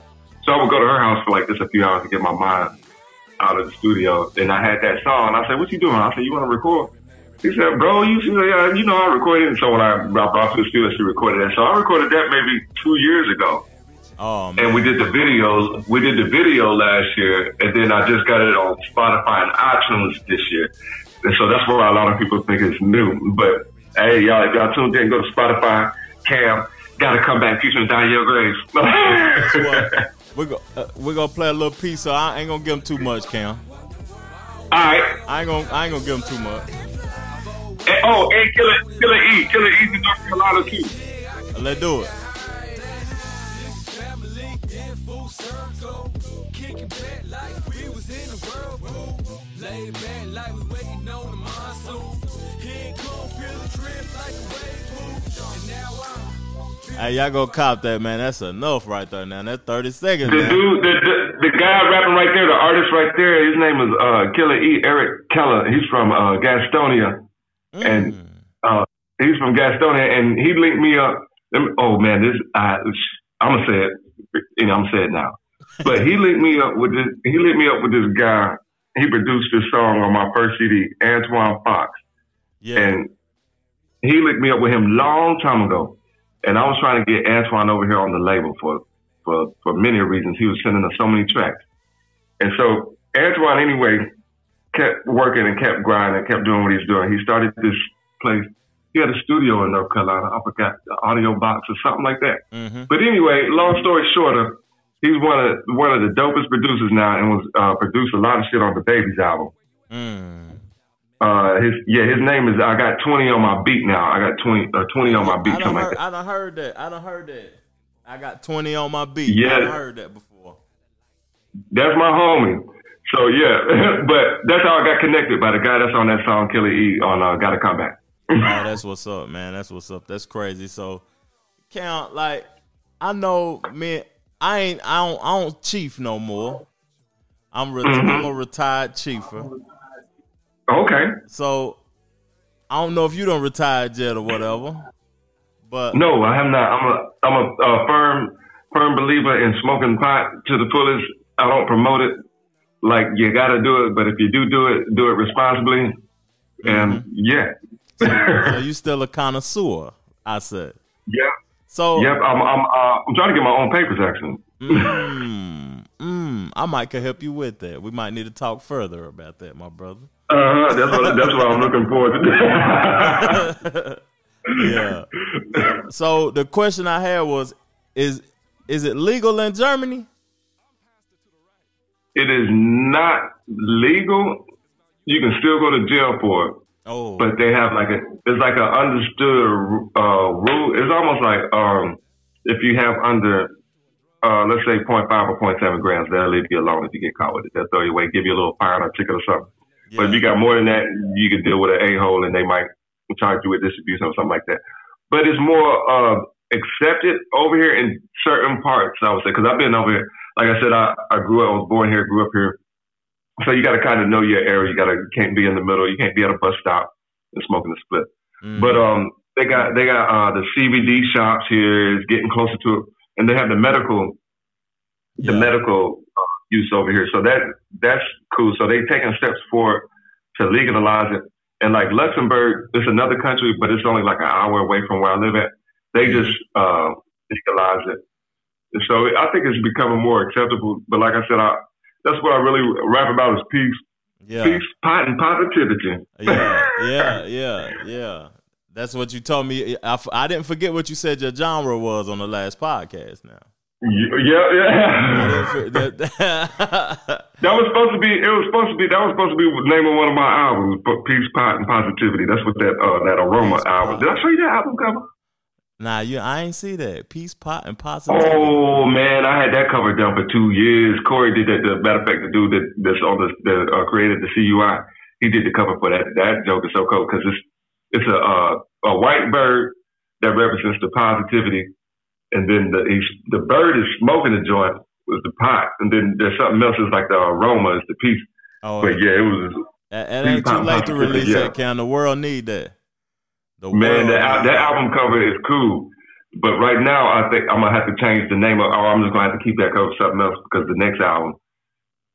So I would go to her house for like just a few hours to get my mind out of the studio. And I had that song. I said, "What you doing?" I said, "You want to record?" He said, "Bro, you said, yeah, uh, you know I recorded." And so when I, I brought to the studio, she recorded that. So I recorded that maybe two years ago, oh man. and we did the video. We did the video last year, and then I just got it on Spotify and iTunes this year. And so that's where a lot of people think it's new. But hey, y'all, if y'all tuned in, go to Spotify. Cam, gotta come back featuring Danielle Graves. Guess what? We're go, uh, we're gonna play a little piece, so I ain't gonna give him too much, Cam. All right. I ain't gonna I ain't gonna give him too much. And, oh, and Killer, Killer E, Killer E's in North Carolina too. Let's do it. Hey, y'all go cop that, man. That's enough right there. Now that's thirty seconds, The man. dude, the, the the guy rapping right there, the artist right there, his name is uh, Killer E. Eric Keller. He's from uh, Gastonia, and Mm. uh, he's from Gastonia, and he linked me up. Oh man, this I, I'm gonna say it. You know, I'm saying it now. But he linked me up with this. He linked me up with this guy. He produced this song on my first CD, Antoine Fox. yeah. And he linked me up with him long time ago. And I was trying to get Antoine over here on the label for, for, for many reasons. He was sending us so many tracks. And so Antoine, anyway, kept working and kept grinding, and kept doing what he's doing. He started this place. He had a studio in North Carolina. I forgot the audio box or something like that. hmm But anyway, long story shorter, he's one of one of the dopest producers now, and was uh, produced a lot of shit on the Babies album. Mm. Uh, his yeah, his name is. I got twenty on my beat now. I got twenty uh, twenty on my beat, I done, heard, like that. I done heard that. I done heard that. I got 20 on my beat. Yeah. I done heard that before. That's my homie. So yeah, but that's how I got connected by the guy that's on that song Killer E on uh, Gotta Come Back. Oh, that's what's up, man. That's what's up. That's crazy. So, count like I know, man. I ain't. I don't. I don't chief no more. I'm. Re- Mm-hmm. I'm a retired chiefer. Okay. So, I don't know if you don't retired yet or whatever. But No, I have not. I'm a I'm a, a firm firm believer in smoking pot to the fullest. I don't promote it. Like you got to do it, but if you do do it, do it responsibly. And yeah. so you still a connoisseur? I said. Yeah. So. Yep. I'm I'm uh, I'm trying to get my own papers actually. Mm, mm, I might could help you with that. We might need to talk further about that, my brother. Uh-huh. That's what that's what I'm looking forward to. Yeah. So the question I had was, is is it legal in Germany? it is not legal. You can still go to jail for it, Oh, but they have like a it's like an understood uh, rule. It's almost like um, if you have under uh, let's say 0.5 or 0.7 grams, they'll leave you alone if you get caught with it. They'll throw you away, give you a little fine or ticket or something. yeah. But if you got more than that, you can deal with an a hole, and they might charge you with distribution or something like that. But it's more uh, accepted over here in certain parts. I would say because I've been over here. like I said, I, I grew up, I was born here, grew up here. So you got to kind of know your area. You got to can't be in the middle. You can't be at a bus stop and smoking a split. Mhm. But um, they got they got uh the CBD shops here is getting closer to it, and they have the medical the Yeah. medical uh, use over here. So that that's cool. So they've taken steps forward to legalize it. And like Luxembourg, it's another country, but it's only like an hour away from where I live at. They just uh, legalize it. And so I think it's becoming more acceptable. But like I said, I, that's what I really rap about is peace, yeah. peace, pot, and positivity. Yeah, yeah, yeah, yeah. That's what you told me. I didn't forget what you said your genre was on the last podcast. Now, yeah, yeah. that- That was supposed to be. It was supposed to be. That was supposed to be the name of one of my albums. But peace, pot, and positivity. That's what that uh, that aroma Peace, album. pot. Did I show you that album cover? nah, you. I ain't see that. Peace, pot, and positivity. Oh man, I had that cover done for two years. Corey did that. The matter of fact, the dude that that's on the that uh, created the CUI, he did the cover for that. That joke is so cool because it's it's a uh, a white bird that represents the positivity, and then the he's, the bird is smoking the joint with the pot, and then there's something else is like the aroma is the peace. Oh, But yeah, it was it, ain't too late to release Yeah. that. Can the world need that? The Man, that, that album cover is cool. But right now, I think I'm gonna have to change the name of, or I'm just gonna have to keep that cover something else because the next album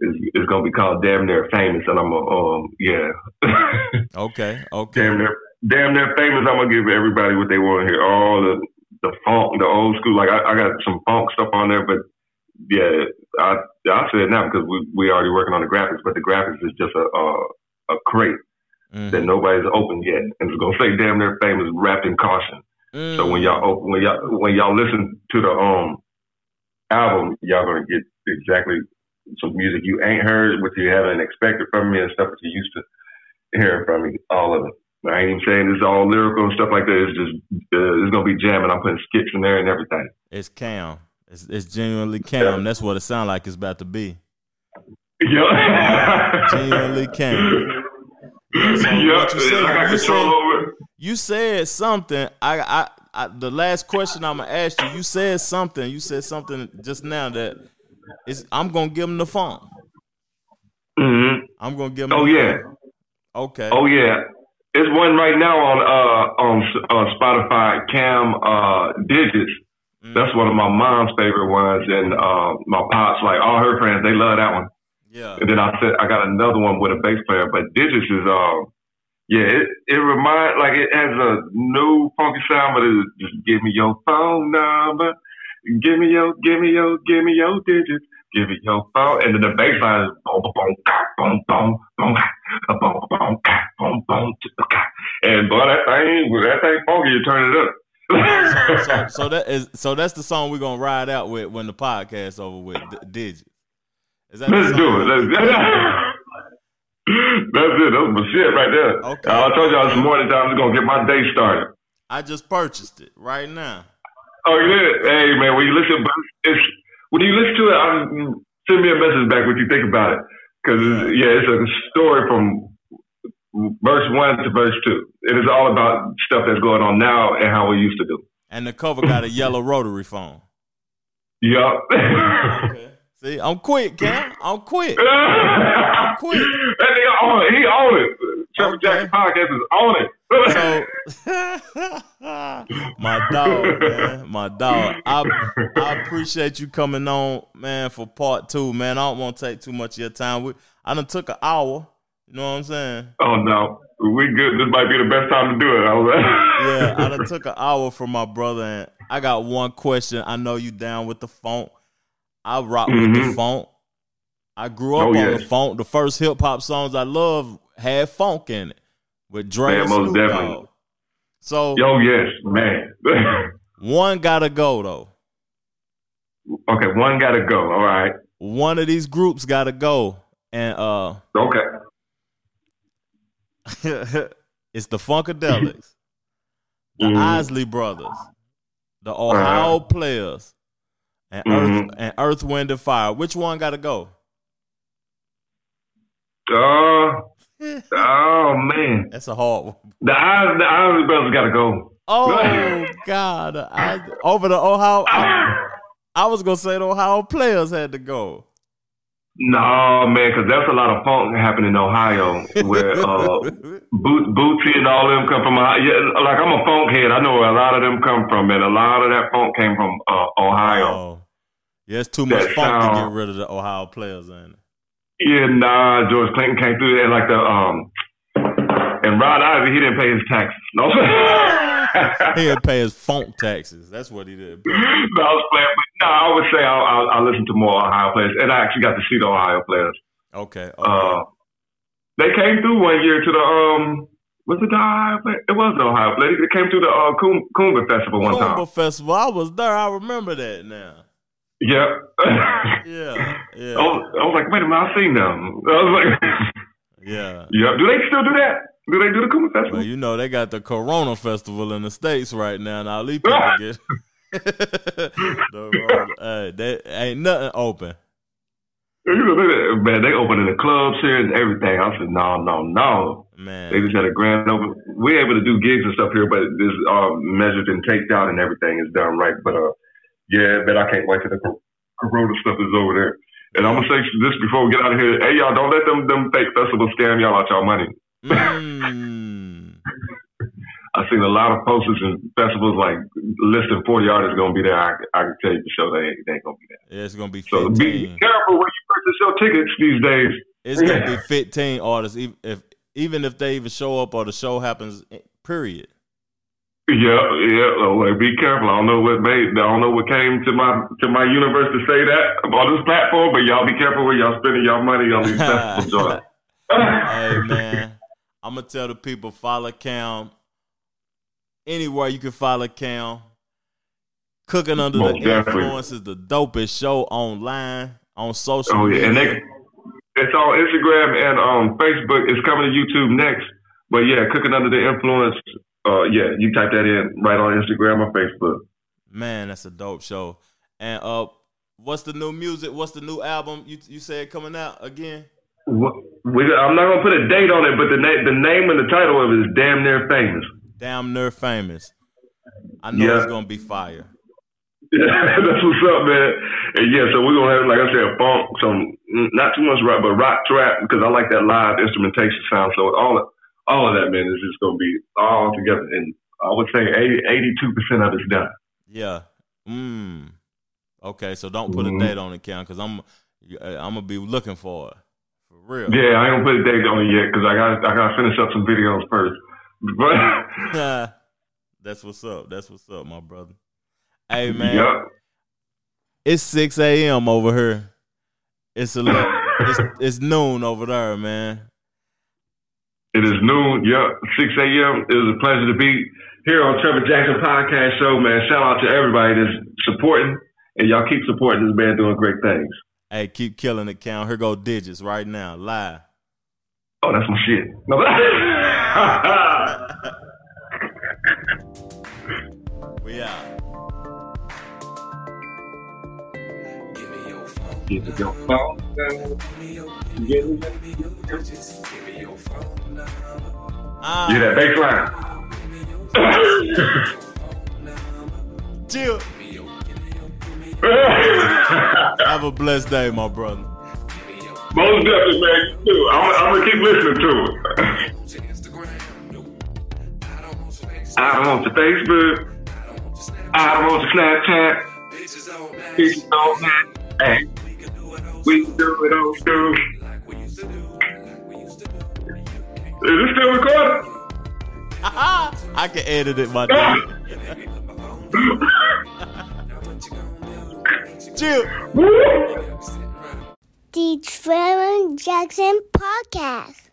is is gonna be called Damn Near Famous, and I'm gonna, um, yeah, Okay, okay. Damn Near, Damn Near Famous. I'm gonna give everybody what they want to hear, all the the funk, the old school. Like I, I got some funk stuff on there, but yeah, I I say it now because we we already working on the graphics, but the graphics is just a a, a crate Mhm. that nobody's opened yet, and it's gonna say Damn Near Famous wrapped in caution. So when y'all open, when y'all when y'all listen to the um album, y'all gonna get exactly some music you ain't heard, what you haven't expected from me, and stuff that you used to hearing from me. All of it. I ain't even saying it's all lyrical and stuff like that. It's just uh, it's gonna be jamming. I'm putting skits in there and everything. it's Cam. It's, it's genuinely Cam. That's what it sounds like it's about to be. Yeah. Genuinely Cam. Yeah, so yeah. you said- I got you control said- You said something. I, I, I, the last question I'm gonna ask you. You said something. You said something just now that is. I'm gonna give him the phone. Mm-hmm. I'm gonna give him. Oh yeah. phone. Okay. Oh yeah, it's one right now on uh on uh, Spotify. Cam uh Digits. Mm, That's one of my mom's favorite ones, and uh, my pops like all her friends they love that one. yeah. And then I said I got another one with a bass player, but Digits is uh yeah it it remind like it has a new funky sound, but it just give me your phone number, give me your give me your give me your digits. Give me your phone, and then the bass line is boom, boom, boom, boom, boom, boom, boom, boom, boom, boom, and boy, that thing, that thing funky, you turn it up. so, so, so that is so that's the song we're gonna ride out with when the podcast over with. D- Digits. Is that Let's do it. Let's, that's it. That's my shit right there. Okay. Uh, I told y'all this morning time I was gonna get my day started. I just purchased it right now. Oh yeah. Hey man, when you listen, it's when you listen to it, I, send me a message back what you think about it. Cause it's, yeah, it's a story from verse one to verse two. It is all about stuff that's going on now and how we used to do. And the cover got a yellow rotary phone. Yup. Okay. See, I'm quick, Cam. I'm quick. I'm quick. That nigga on it. He on it. Trevor Okay. Jackson podcast is on it. So, my dog, man, my dog. I I appreciate you coming on, man, for part two, man. I don't want to take too much of your time. We, I done took an hour. You know what I'm saying? oh no, we good. This might be the best time to do it. I was Yeah, I done took an hour from my brother, and I got one question. I know you down with the funk. I rock with the Mhm. funk. I grew up Oh, on yeah. the funk. The first hip hop songs I love had funk in it with Dre Man, most definitely. So Yo, yes, man. one gotta go though. okay, one got to go. All right. One of these groups gotta go, and uh, Okay. it's the Funkadelics, the Mhm. Isley Brothers, the Ohio Uh-huh. Players, and Earth Mhm. and Earth, Wind, and Fire. Which one gotta go? Uh, oh man, That's a hard one. the eyes, the brothers got to go. Oh God! I, over the Ohio. I, I was gonna say the Ohio players had to go. No, man, because that's a lot of funk happening in Ohio where uh, Boot, Bootsy and all them come from. Ohio. Yeah, like I'm a funk head. I know where a lot of them come from, and a lot of that funk came from uh, Ohio. Oh. Yeah, it's too much That funk to get rid of the Ohio players, ain't it? Yeah, nah, George Clinton came through there like the um, and Ron Isley he didn't pay his taxes. No, He didn't pay his funk taxes. That's what he did. no, I was playing, but no, I would say I, I, I listen to more Ohio players, and I actually got to see the Ohio players. Okay. okay. Uh, they came through one year to the um, was it the Ohio? Play? It was the Ohio play. They came through the uh, Coom- Coomba Festival one Coomba time. Festival. I was there. I remember that now. Yep. Yeah. Yeah. I, was, I was like, wait a minute, I've seen them. I was like, Yeah. Yeah. Do they still do that? Do they do the Coomba Festival? Well, you know they got the Corona Festival in the states right now. and all these people get the, hey, they ain't nothing open. You know, they, man, they opening the clubs here and everything. I said, no, no, no. Man. They just had a grand open. We're able to do gigs and stuff here, but this uh, measured and taped out and everything is done right. But uh, yeah, but I can't wait till the cor- Corona stuff is over there. And I'm gonna say this before we get out of here. Hey, y'all, don't let them them fake festivals scam y'all out y'all money. mm, I've seen a lot of posters and festivals like listing 40 artists gonna be there. I, I can tell you for sure they ain't, they ain't gonna be there. yeah, it's gonna be So be careful when you purchase your tickets these days. It's gonna be fifteen artists, even if even if they even show up or the show happens. eh, Period. Yeah, yeah. oh, like, be careful. I don't know what made. I don't know what came to my to my universe to say that on this platform, but y'all be careful where y'all spending y'all money on these festival joints. hey man, I'm gonna tell the people follow Cam anywhere you can follow Cam. Cooking under Most the definitely. influence is the dopest show online on social Oh yeah, and media. they it's on Instagram and on Facebook. It's coming to YouTube next. But yeah, cooking under the influence. Uh, yeah, you type that in right on Instagram or Facebook. Man, that's a dope show. And uh, what's the new music? What's the new album you you said coming out again? What, we, I'm not gonna put a date on it, but the name the name and the title of it is damn near famous. Damn near famous. I know Yeah. it's gonna be fire. Yeah, That's what's up, man. And yeah, so we're gonna have, like I said, funk, some not too much rock, but rock trap because I like that live instrumentation sound. So it all all of that, man, is just gonna be all together. And I would say 82 percent of it's done. Yeah. Mm. Okay, so don't put Mhm. a date on it, Cam, because I'm I'm gonna be looking for it for real. Yeah, I ain't gonna put a date on it yet because I got I gotta finish up some videos first. But That's what's up. That's what's up, my brother. Hey man, yeah, it's six a.m. over here. It's a little, it's it's noon over there, man. It is noon. Yeah, 6 a.m. It was a pleasure to be here on Trevor Jackson Podcast Show, man. Shout out to everybody that's supporting, and y'all keep supporting this man doing great things. Hey, keep killing it, count. Here go digits right now, live. Oh, that's my shit. No, We out. Give me your phone. Give me Ah, Yeah, that bass line. chill. Have a blessed day, my brother. Most definitely, man. You too. I'm, gonna keep listening to it. I don't want the Facebook. I don't want the Snapchat. Bitches on that. Hey, we can do it on do. Is it still recording? I can edit it, my dude. Chill. The Trevor Jackson Podcast.